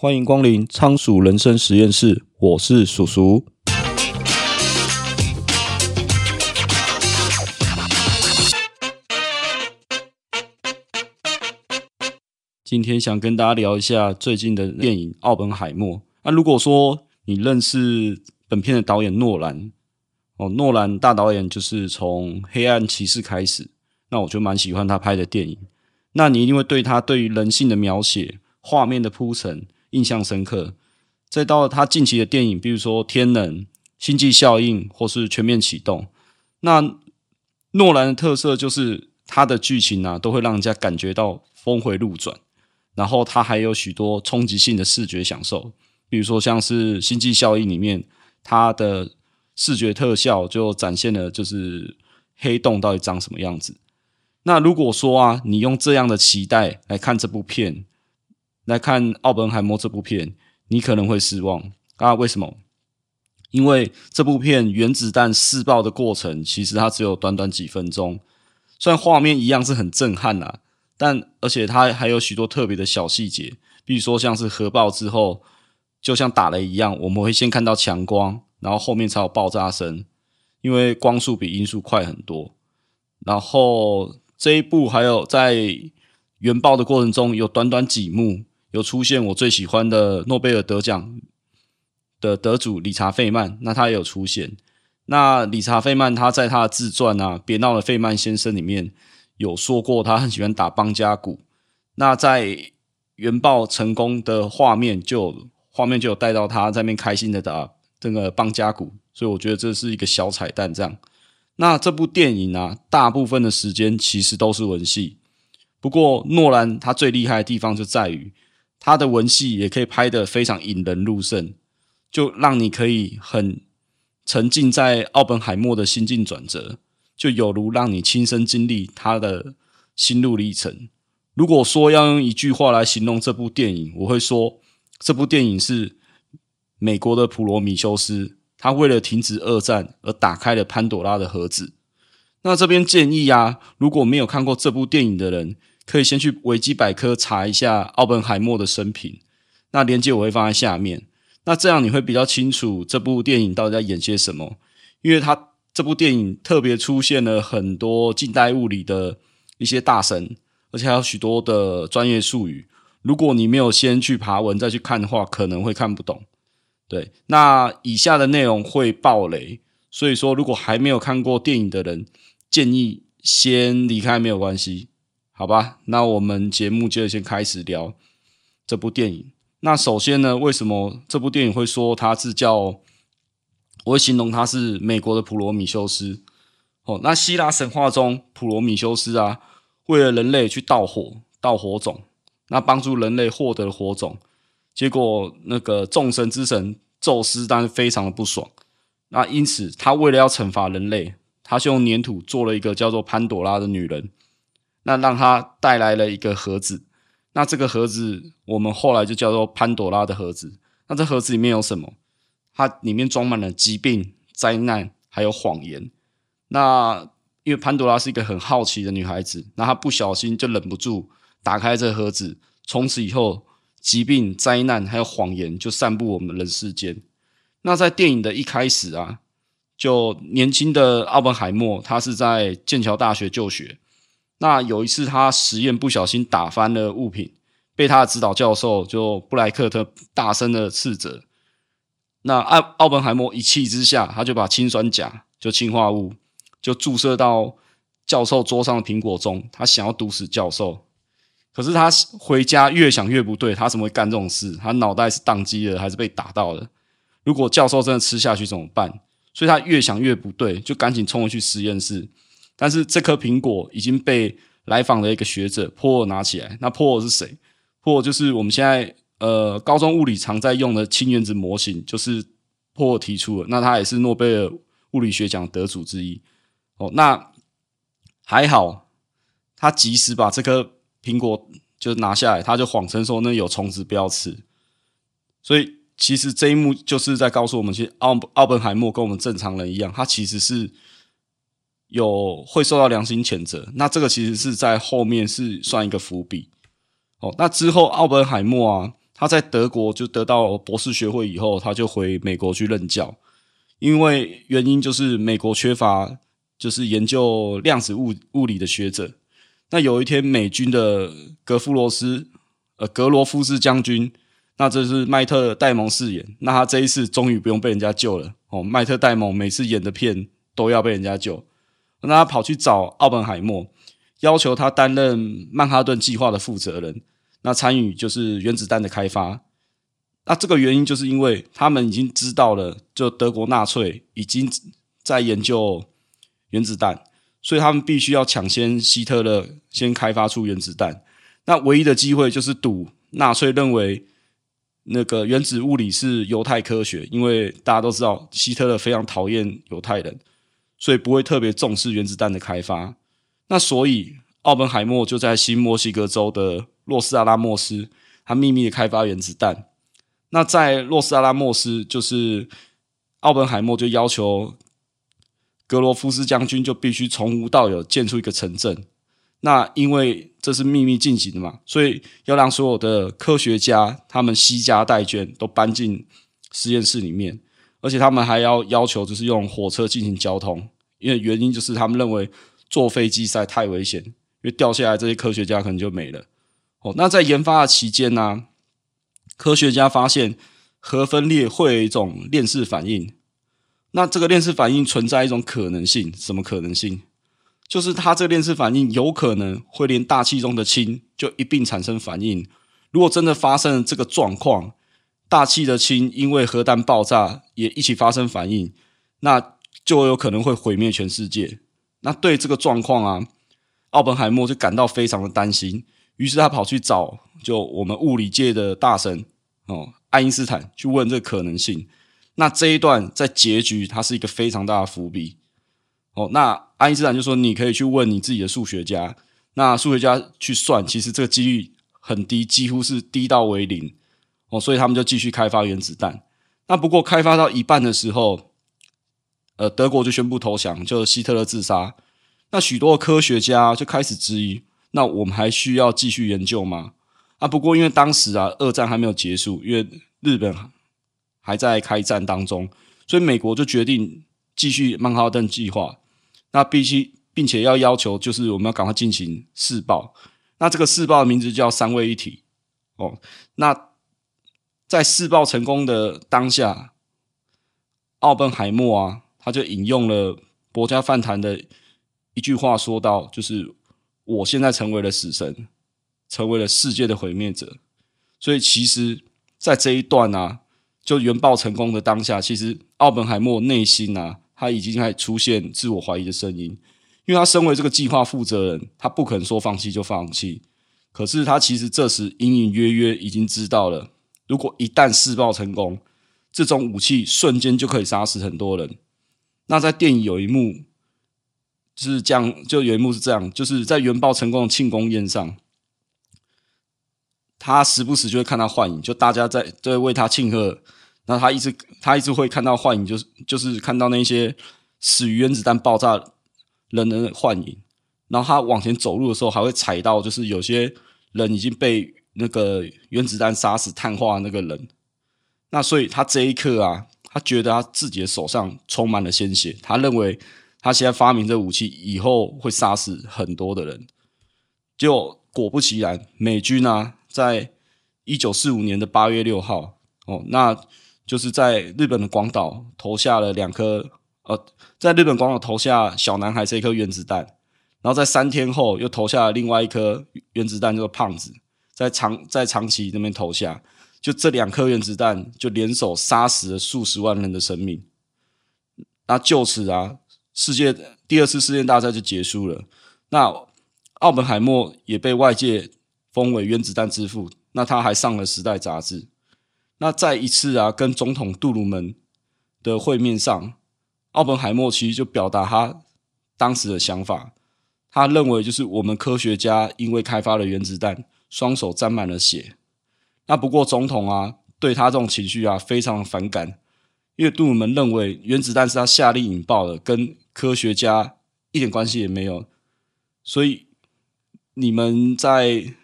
欢迎光临仓鼠人生实验室，我是鼠鼠。今天想跟大家聊一下最近的电影《奥本海默》。那如果说你认识本片的导演诺兰，哦，诺兰大导演就是从《黑暗骑士》开始，那我就蛮喜欢他拍的电影。那你一定会对他对于人性的描写、画面的铺陈印象深刻。再到他近期的电影，比如说《天能》《星际效应》或是《全面启动》，那诺兰的特色就是他的剧情啊，都会让人家感觉到峰回路转。然后它还有许多冲击性的视觉享受，比如说像是《星际效应》里面，它的视觉特效就展现了就是黑洞到底长什么样子。那如果说啊，你用这样的期待来看这部片，来看《奥本海默》这部片，你可能会失望啊？为什么？因为这部片原子弹试爆的过程，其实它只有短短几分钟，虽然画面一样是很震撼啊。但而且它还有许多特别的小细节，比如说像是核爆之后，就像打雷一样，我们会先看到强光，然后后面才有爆炸声，因为光速比音速快很多。然后这一部还有在原爆的过程中，有短短几幕有出现我最喜欢的诺贝尔得奖的得主理查费曼，那他也有出现。那理查费曼他在他的自传啊，别闹了，费曼先生里面。有说过他很喜欢打邦加鼓，那在原爆成功的画面就画面就有带到他在那边开心的打这个邦加鼓，所以我觉得这是一个小彩蛋。这样，那这部电影啊，大部分的时间其实都是文戏，不过诺兰他最厉害的地方就在于他的文戏也可以拍得非常引人入胜，就让你可以很沉浸在奥本海默的心境转折。就有如让你亲身经历他的心路历程。如果说要用一句话来形容这部电影，我会说这部电影是美国的普罗米修斯，他为了停止二战而打开了潘朵拉的盒子。那这边建议啊，如果没有看过这部电影的人，可以先去维基百科查一下奥本海默的生平。那链接我会放在下面。那这样你会比较清楚这部电影到底在演些什么，因为他。这部电影特别出现了很多近代物理的一些大神，而且还有许多的专业术语。如果你没有先去爬文再去看的话，可能会看不懂。对，那以下的内容会爆雷，所以说如果还没有看过电影的人，建议先离开没有关系，好吧？那我们节目就先开始聊这部电影。那首先呢，为什么这部电影会说它是叫？我会形容它是美国的普罗米修斯。哦，那希腊神话中普罗米修斯啊，为了人类去盗火，盗火种，那帮助人类获得了火种，结果那个众神之神宙斯当然非常的不爽。那因此他为了要惩罚人类，他就用粘土做了一个叫做潘朵拉的女人，那让他带来了一个盒子。那这个盒子我们后来就叫做潘朵拉的盒子。那这盒子里面有什么？它里面装满了疾病、灾难，还有谎言。那因为潘多拉是一个很好奇的女孩子，那她不小心就忍不住打开这盒子，从此以后，疾病、灾难还有谎言就散布我们人世间。那在电影的一开始啊，就年轻的奥本海默，他是在剑桥大学就学。那有一次他实验不小心打翻了物品，被他的指导教授就布莱克特大声的斥责。那奥奥本海默一气之下，他就把氰酸钾就氰化物就注射到教授桌上的苹果中，他想要毒死教授。可是他回家越想越不对，他怎么会干这种事？他脑袋是宕机了，还是被打到了？如果教授真的吃下去怎么办？所以他越想越不对，就赶紧冲回去实验室。但是这颗苹果已经被来访的一个学者破拿起来。那破是谁？破就是我们现在。呃，高中物理常在用的氢原子模型就是破提出的，那他也是诺贝尔物理学奖得主之一。哦，那还好，他及时把这颗苹果就拿下来，他就谎称说那有虫子，不要吃。所以其实这一幕就是在告诉我们，其实奥奥本海默跟我们正常人一样，他其实是有会受到良心谴责。那这个其实是在后面是算一个伏笔。哦，那之后奥本海默啊。他在德国就得到博士学位以后，他就回美国去任教，因为原因就是美国缺乏就是研究量子物物理的学者。那有一天，美军的格夫罗斯呃格罗夫斯将军，那这是麦特戴蒙饰演，那他这一次终于不用被人家救了哦。麦特戴蒙每次演的片都要被人家救，那他跑去找奥本海默，要求他担任曼哈顿计划的负责人。那参与就是原子弹的开发，那这个原因就是因为他们已经知道了，就德国纳粹已经在研究原子弹，所以他们必须要抢先希特勒先开发出原子弹。那唯一的机会就是赌纳粹认为那个原子物理是犹太科学，因为大家都知道希特勒非常讨厌犹太人，所以不会特别重视原子弹的开发。那所以奥本海默就在新墨西哥州的。洛斯阿拉莫斯，他秘密的开发原子弹。那在洛斯阿拉莫斯，就是奥本海默就要求格罗夫斯将军就必须从无到有建出一个城镇。那因为这是秘密进行的嘛，所以要让所有的科学家他们悉家带眷都搬进实验室里面，而且他们还要要求就是用火车进行交通，因为原因就是他们认为坐飞机实在太危险，因为掉下来这些科学家可能就没了。哦，那在研发的期间呢、科学家发现核分裂会有一种链式反应。那这个链式反应存在一种可能性，什么可能性？就是它这个链式反应有可能会连大气中的氢就一并产生反应。如果真的发生了这个状况，大气的氢因为核弹爆炸也一起发生反应，那就有可能会毁灭全世界。那对这个状况啊，奥本海默就感到非常的担心。于是他跑去找就我们物理界的大神哦，爱因斯坦去问这个可能性。那这一段在结局，它是一个非常大的伏笔哦。那爱因斯坦就说：“你可以去问你自己的数学家。”那数学家去算，其实这个几率很低，几乎是低到为零哦。所以他们就继续开发原子弹。那不过开发到一半的时候，呃，德国就宣布投降，就希特勒自杀。那许多科学家就开始质疑。那我们还需要继续研究吗？啊，不过因为当时啊，二战还没有结束，因为日本还在开战当中，所以美国就决定继续曼哈顿计划。那必须，并且要要求，就是我们要赶快进行试爆。那这个试爆的名字叫三位一体。哦，那在试爆成功的当下，奥本海默啊，他就引用了伯家饭谈的一句话，说道，就是。我现在成为了死神，成为了世界的毁灭者。所以，其实，在这一段啊，就原爆成功的当下，其实奥本海默内心啊，他已经开始出现自我怀疑的声音。因为他身为这个计划负责人，他不肯说放弃就放弃。可是，他其实这时隐隐约约已经知道了，如果一旦试爆成功，这种武器瞬间就可以杀死很多人。那在电影有一幕。是这样，就有一幕是这样，就是在原爆成功的庆功宴上，他时不时就会看到幻影，就大家在在为他庆贺，然后他一直他一直会看到幻影，就是就是看到那些死于原子弹爆炸人的幻影，然后他往前走路的时候，还会踩到就是有些人已经被那个原子弹杀死、碳化那个人，那所以他这一刻啊，他觉得他自己的手上充满了鲜血，他认为。他现在发明这武器以后会杀死很多的人，就果不其然，美军啊，在一九四五年的八月六号，哦，那就是在日本的广岛投下了两颗，呃，在日本广岛投下小男孩这一颗原子弹，然后在三天后又投下了另外一颗原子弹，叫做胖子，在长在长崎那边投下，就这两颗原子弹就联手杀死了数十万人的生命，那就此啊。世界第二次世界大战就结束了，那奥本海默也被外界封为原子弹之父。那他还上了《时代》杂志。那在一次啊跟总统杜鲁门的会面上，奥本海默其实就表达他当时的想法。他认为就是我们科学家因为开发了原子弹，双手沾满了血。那不过总统啊对他这种情绪啊非常反感，因为杜鲁门认为原子弹是他下令引爆的，跟科学家一点关系也没有，所以你们在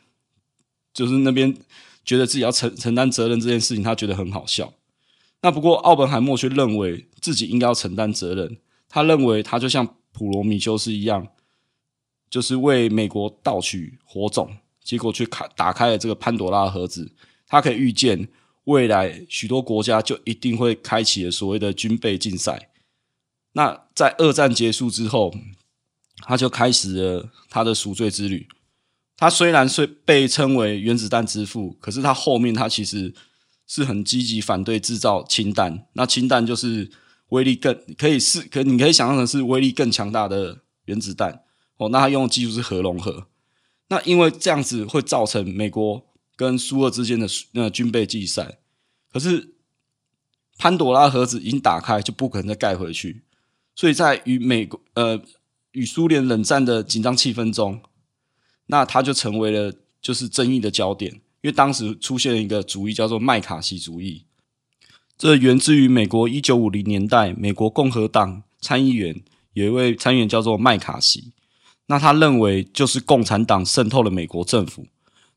就是那边觉得自己要承承担责任这件事情，他觉得很好笑。那不过奥本海默却认为自己应该要承担责任。他认为他就像普罗米修斯一样，就是为美国盗取火种，结果却开打开了这个潘朵拉盒子。他可以预见未来许多国家就一定会开启了所谓的军备竞赛。那在二战结束之后，他就开始了他的赎罪之旅。他虽然是被称为原子弹之父，可是他后面他其实是很积极反对制造氢弹。那氢弹就是威力更可以是，可你可以想象的是威力更强大的原子弹哦。那他用的技术是核融合。那因为这样子会造成美国跟苏俄之间的那军备竞赛。可是潘朵拉盒子已经打开，就不可能再盖回去。所以在与美国呃与苏联冷战的紧张气氛中。那他就成为了就是争议的焦点，因为当时出现了一个主义叫做麦卡锡主义，这源自于美国一九五零年代，美国共和党参议员有一位参议员叫做麦卡锡，那他认为就是共产党渗透了美国政府，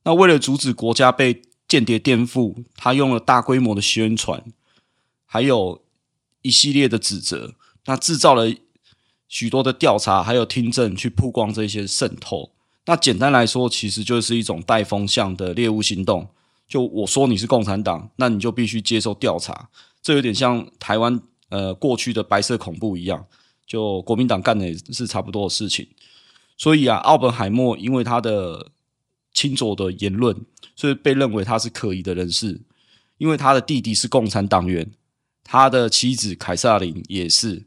那为了阻止国家被间谍颠覆，他用了大规模的宣传，还有一系列的指责，那制造了许多的调查，还有听证去曝光这些渗透。那简单来说，其实就是一种带风向的猎物行动。就我说你是共产党，那你就必须接受调查。这有点像台湾呃过去的白色恐怖一样，就国民党干的也是差不多的事情。所以啊，奥本海默因为他的亲左的言论，所以被认为他是可疑的人士。因为他的弟弟是共产党员，他的妻子凯萨琳也是，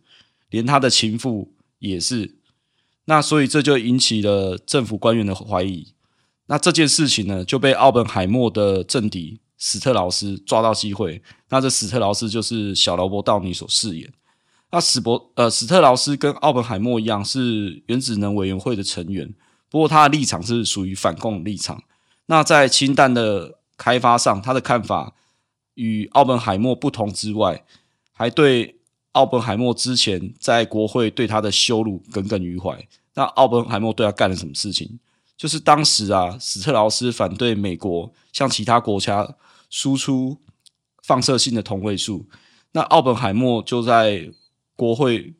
连他的情妇也是。那所以这就引起了政府官员的怀疑。那这件事情呢，就被奥本海默的政敌史特劳斯抓到机会。那这史特劳斯就是小罗伯道尼所饰演。那史伯呃史特劳斯跟奥本海默一样是原子能委员会的成员，不过他的立场是属于反共立场。那在氢弹的开发上，他的看法与奥本海默不同之外，还对奥本海默之前在国会对他的羞辱耿耿于怀。那奥本海默对他干了什么事情？就是当时啊，史特劳斯反对美国向其他国家输出放射性的同位素。那奥本海默就在国会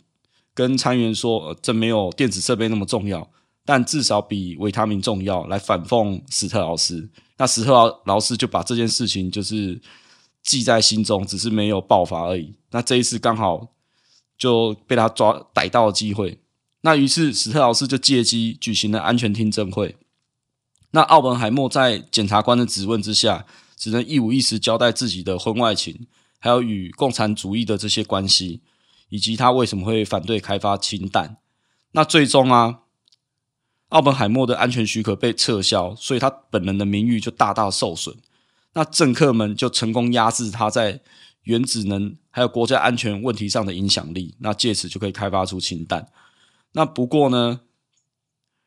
跟参议员说，呃，这没有电子设备那么重要，但至少比维他命重要，来反讽史特劳斯。那史特劳劳斯就把这件事情就是记在心中，只是没有爆发而已。那这一次刚好就被他抓逮到了机会。那于是史特劳斯就借机举行了安全听证会。那奥本海默在检察官的质问之下，只能一五一十交代自己的婚外情，还有与共产主义的这些关系，以及他为什么会反对开发氢弹。那最终啊，奥本海默的安全许可被撤销，所以他本人的名誉就大大受损。那政客们就成功压制他在原子能还有国家安全问题上的影响力，那借此就可以开发出氢弹。那不过呢，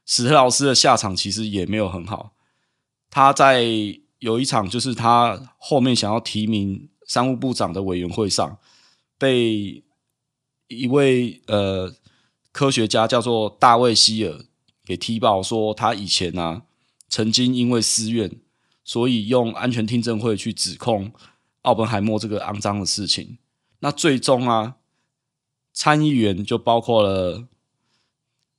史特劳斯的下场其实也没有很好。他在有一场就是他后面想要提名商务部长的委员会上，被一位呃科学家叫做大卫希尔给踢爆，说他以前啊曾经因为私怨，所以用安全听证会去指控奥本海默这个肮脏的事情。那最终啊，参议员就包括了。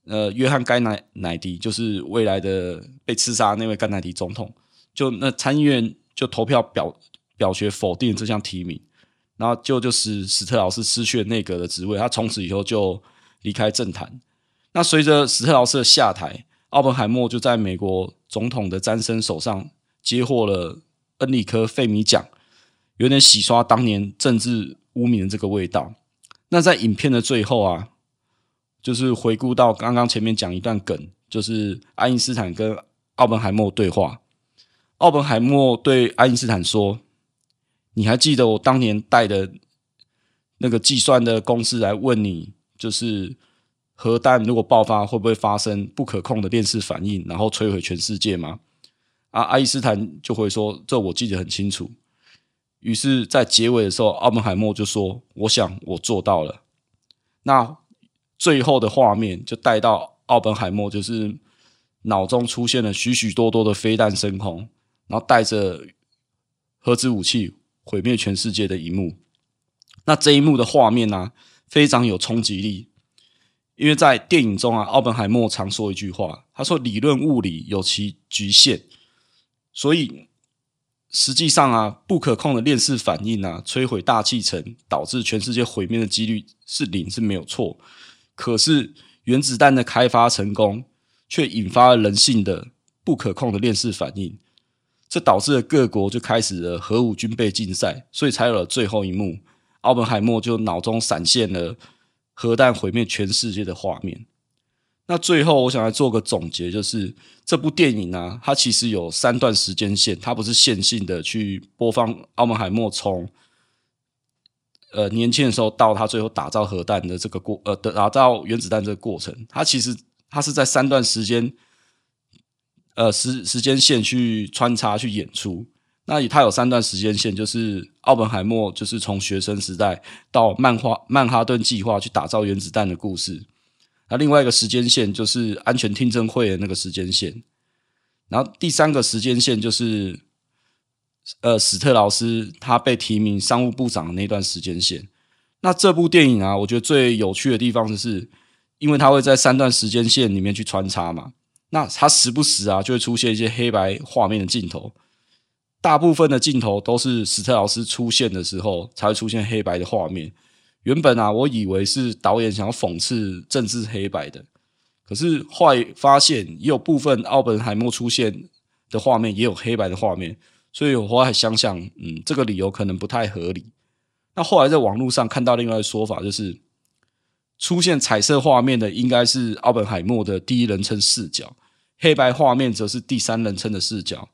呃，约翰·甘乃乃迪就是未来的被刺杀那位甘乃迪总统，就那参议院就投票表表决否定这项提名，然后就就使史特劳斯失去了内阁的职位，他从此以后就离开政坛。那随着史特劳斯的下台，奥本海默就在美国总统的詹森手上接获了恩里科·费米奖，有点洗刷当年政治污名的这个味道。那在影片的最后啊。就是回顾到刚刚前面讲一段梗，就是爱因斯坦跟奥本海默对话。奥本海默对爱因斯坦说：“你还记得我当年带的那个计算的公式来问你，就是核弹如果爆发会不会发生不可控的链式反应，然后摧毁全世界吗？”啊，爱因斯坦就会说：“这我记得很清楚。”于是，在结尾的时候，奥本海默就说：“我想我做到了。”那。最后的画面就带到奥本海默，就是脑中出现了许许多多的飞弹升空，然后带着核子武器毁灭全世界的一幕。那这一幕的画面呢、啊，非常有冲击力，因为在电影中啊，奥本海默常说一句话，他说：“理论物理有其局限，所以实际上啊，不可控的链式反应啊，摧毁大气层，导致全世界毁灭的几率是零，是没有错。可是原子弹的开发成功，却引发了人性的不可控的链式反应，这导致了各国就开始了核武军备竞赛，所以才有了最后一幕。”奥本海默就脑中闪现了核弹毁灭全世界的画面。那最后，我想来做个总结，就是这部电影呢、它其实有三段时间线，它不是线性的去播放奥本海默从呃年轻的时候到他最后打造核弹的这个过呃打造原子弹这个过程，它其实它是在三段时间呃时时间线去穿插去演出。那他有三段时间线，就是奥本海默就是从学生时代到曼哈曼哈顿计划去打造原子弹的故事。那另外一个时间线就是安全听证会的那个时间线。然后第三个时间线就是呃史特劳斯他被提名商务部长的那段时间线。那这部电影啊，我觉得最有趣的地方就是，因为它会在三段时间线里面去穿插嘛，那他时不时啊就会出现一些黑白画面的镜头。大部分的镜头都是史特劳斯出现的时候才会出现黑白的画面。原本啊，我以为是导演想要讽刺政治黑白的，可是后来发现也有部分奥本海默出现的画面也有黑白的画面，所以我后来想想，嗯，这个理由可能不太合理。那后来在网络上看到另外一个说法，就是出现彩色画面的应该是奥本海默的第一人称视角，黑白画面则是第三人称的视角。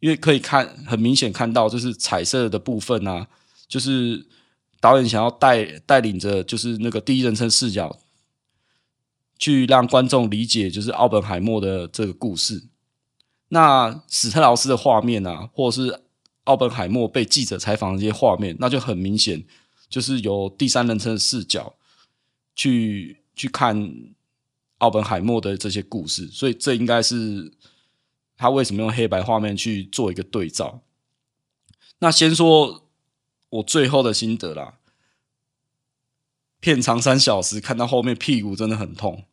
因为可以看很明显看到，就是彩色的部分啊，就是导演想要带带领着，就是那个第一人称视角，去让观众理解，就是奥本海默的这个故事。那史特劳斯的画面啊，或者是奥本海默被记者采访的这些画面，那就很明显，就是由第三人称的视角去去看奥本海默的这些故事，所以这应该是。他为什么用黑白画面去做一个对照？那先说我最后的心得啦。片长三小时，看到后面屁股真的很痛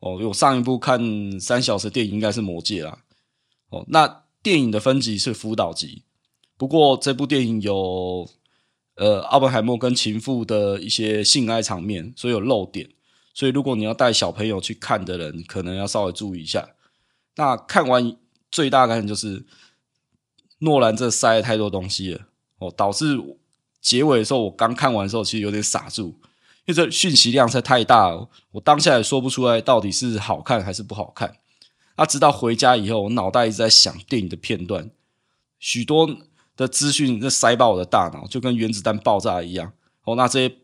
哦。我上一部看三小时电影应该是《魔戒》啦。哦，那电影的分级是辅导级，不过这部电影有呃奥本海默跟情妇的一些性爱场面，所以有漏点。所以如果你要带小朋友去看的人，可能要稍微注意一下。那看完。最大的感觉就是诺兰这塞了太多东西了哦，导致结尾的时候，我刚看完的时候其实有点傻住，因为这讯息量实在太大了，我当下也说不出来到底是好看还是不好看。啊，直到回家以后，我脑袋一直在想电影的片段，许多的资讯在塞爆我的大脑，就跟原子弹爆炸一样。哦，那这些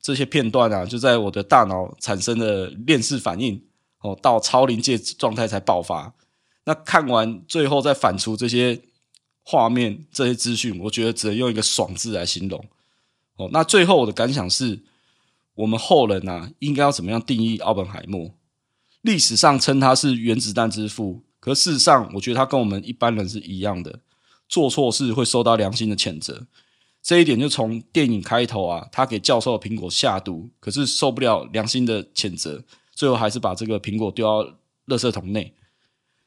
这些片段啊，就在我的大脑产生的链式反应，哦，到超临界状态才爆发。那看完最后再反刍这些画面、这些资讯，我觉得只能用一个“爽”字来形容。哦，那最后我的感想是，我们后人啊，应该要怎么样定义奥本海默？历史上称他是原子弹之父，可事实上，我觉得他跟我们一般人是一样的，做错事会受到良心的谴责。这一点就从电影开头啊，他给教授的苹果下毒，可是受不了良心的谴责，最后还是把这个苹果丢到垃圾桶内。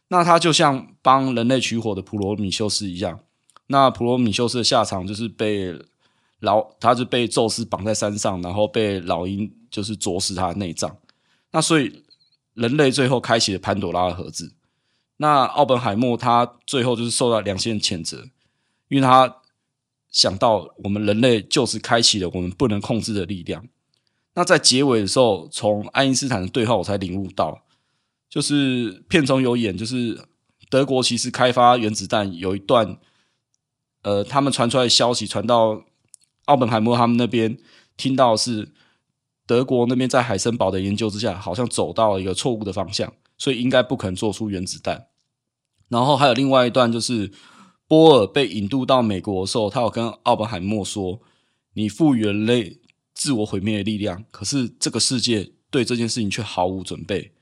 那他就像帮人类取火的普罗米修斯一样，那普罗米修斯的下场就是被老，他就被宙斯绑在山上，然后被老鹰就是啄食他的内脏。那所以人类最后开启了潘朵拉的盒子。那奥本海默他最后就是受到良心谴责，因为他想到我们人类就是开启了我们不能控制的力量。那在结尾的时候，从爱因斯坦的对话我才领悟到。就是片中有演，就是德国其实开发原子弹有一段，呃，他们传出来的消息传到奥本海默他们那边，听到是德国那边在海森堡的研究之下，好像走到了一个错误的方向，所以应该不可能做出原子弹。然后还有另外一段，就是波尔被引渡到美国的时候，他有跟奥本海默说：“你赋予人类自我毁灭的力量，可是这个世界对这件事情却毫无准备。”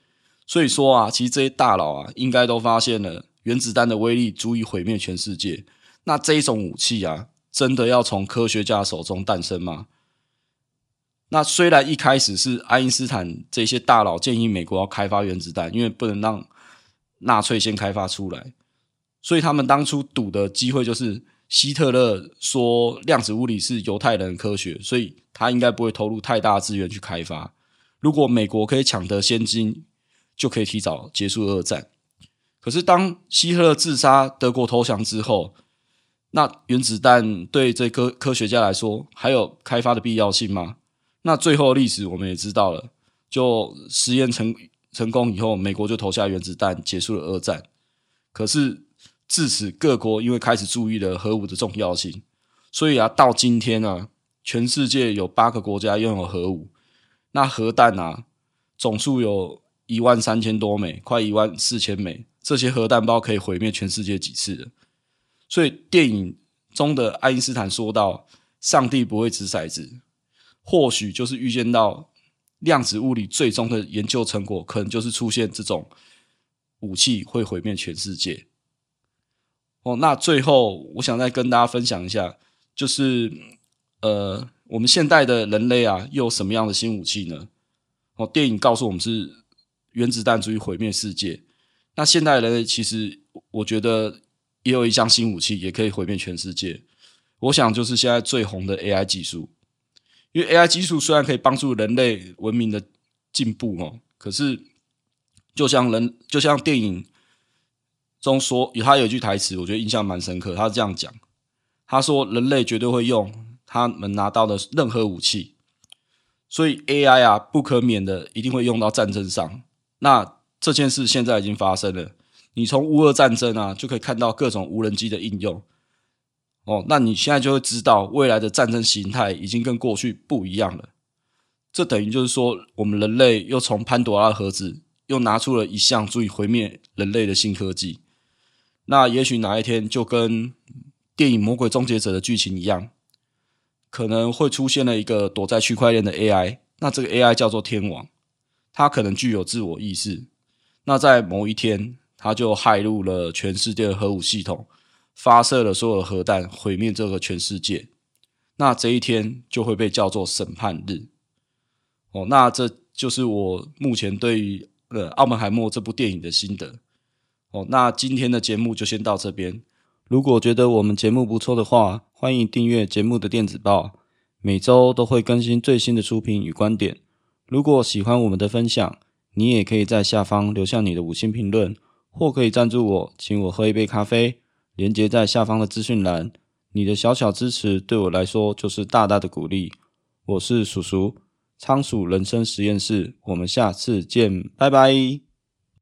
所以说啊，其实这些大佬啊，应该都发现了原子弹的威力足以毁灭全世界。那这一种武器啊，真的要从科学家手中诞生吗？那虽然一开始是爱因斯坦这些大佬建议美国要开发原子弹，因为不能让纳粹先开发出来，所以他们当初赌的机会就是希特勒说量子物理是犹太人的科学，所以他应该不会投入太大资源去开发。如果美国可以抢得先机，就可以提早结束二战。可是当希特勒自杀、德国投降之后，那原子弹对这科科学家来说还有开发的必要性吗？那最后历史我们也知道了，就实验成成功以后，美国就投下原子弹，结束了二战。可是自此，各国因为开始注意了核武的重要性，所以啊，到今天啊，全世界有八个国家拥有核武。那核弹啊，总数有一万三千多枚，快一万四千枚。这些核弹包可以毁灭全世界几次的？所以电影中的爱因斯坦说道：“上帝不会掷骰子。”或许就是预见到量子物理最终的研究成果，可能就是出现这种武器会毁灭全世界。哦，那最后我想再跟大家分享一下，就是呃，我们现代的人类啊，又有什么样的新武器呢？哦，电影告诉我们是原子弹足以毁灭世界。那现代人类其实，我觉得也有一项新武器，也可以毁灭全世界。我想就是现在最红的 AI 技术。因为 AI 技术虽然可以帮助人类文明的进步哦，可是就像人，就像电影中说，他有一句台词，我觉得印象蛮深刻。他这样讲，他说：“人类绝对会用他们拿到的任何武器，所以 AI 啊，不可免的一定会用到战争上。那这件事现在已经发生了，你从乌俄战争啊，就可以看到各种无人机的应用。”哦，那你现在就会知道未来的战争形态已经跟过去不一样了。这等于就是说，我们人类又从潘多拉盒子又拿出了一项足以毁灭人类的新科技。那也许哪一天就跟电影《魔鬼终结者》的剧情一样，可能会出现了一个躲在区块链的 AI。那这个 AI 叫做天网，它可能具有自我意识。那在某一天，它就骇入了全世界的核武系统。发射了所有核弹，毁灭这个全世界。那这一天就会被叫做审判日。哦，那这就是我目前对于呃《奥本海默》这部电影的心得。哦，那今天的节目就先到这边。如果觉得我们节目不错的话，欢迎订阅节目的电子报，每周都会更新最新的书评与观点。如果喜欢我们的分享，你也可以在下方留下你的五星评论，或可以赞助我，请我喝一杯咖啡。连接在下方的资讯栏，你的小小支持对我来说就是大大的鼓励。我是鼠鼠，仓鼠人生实验室，我们下次见，拜拜。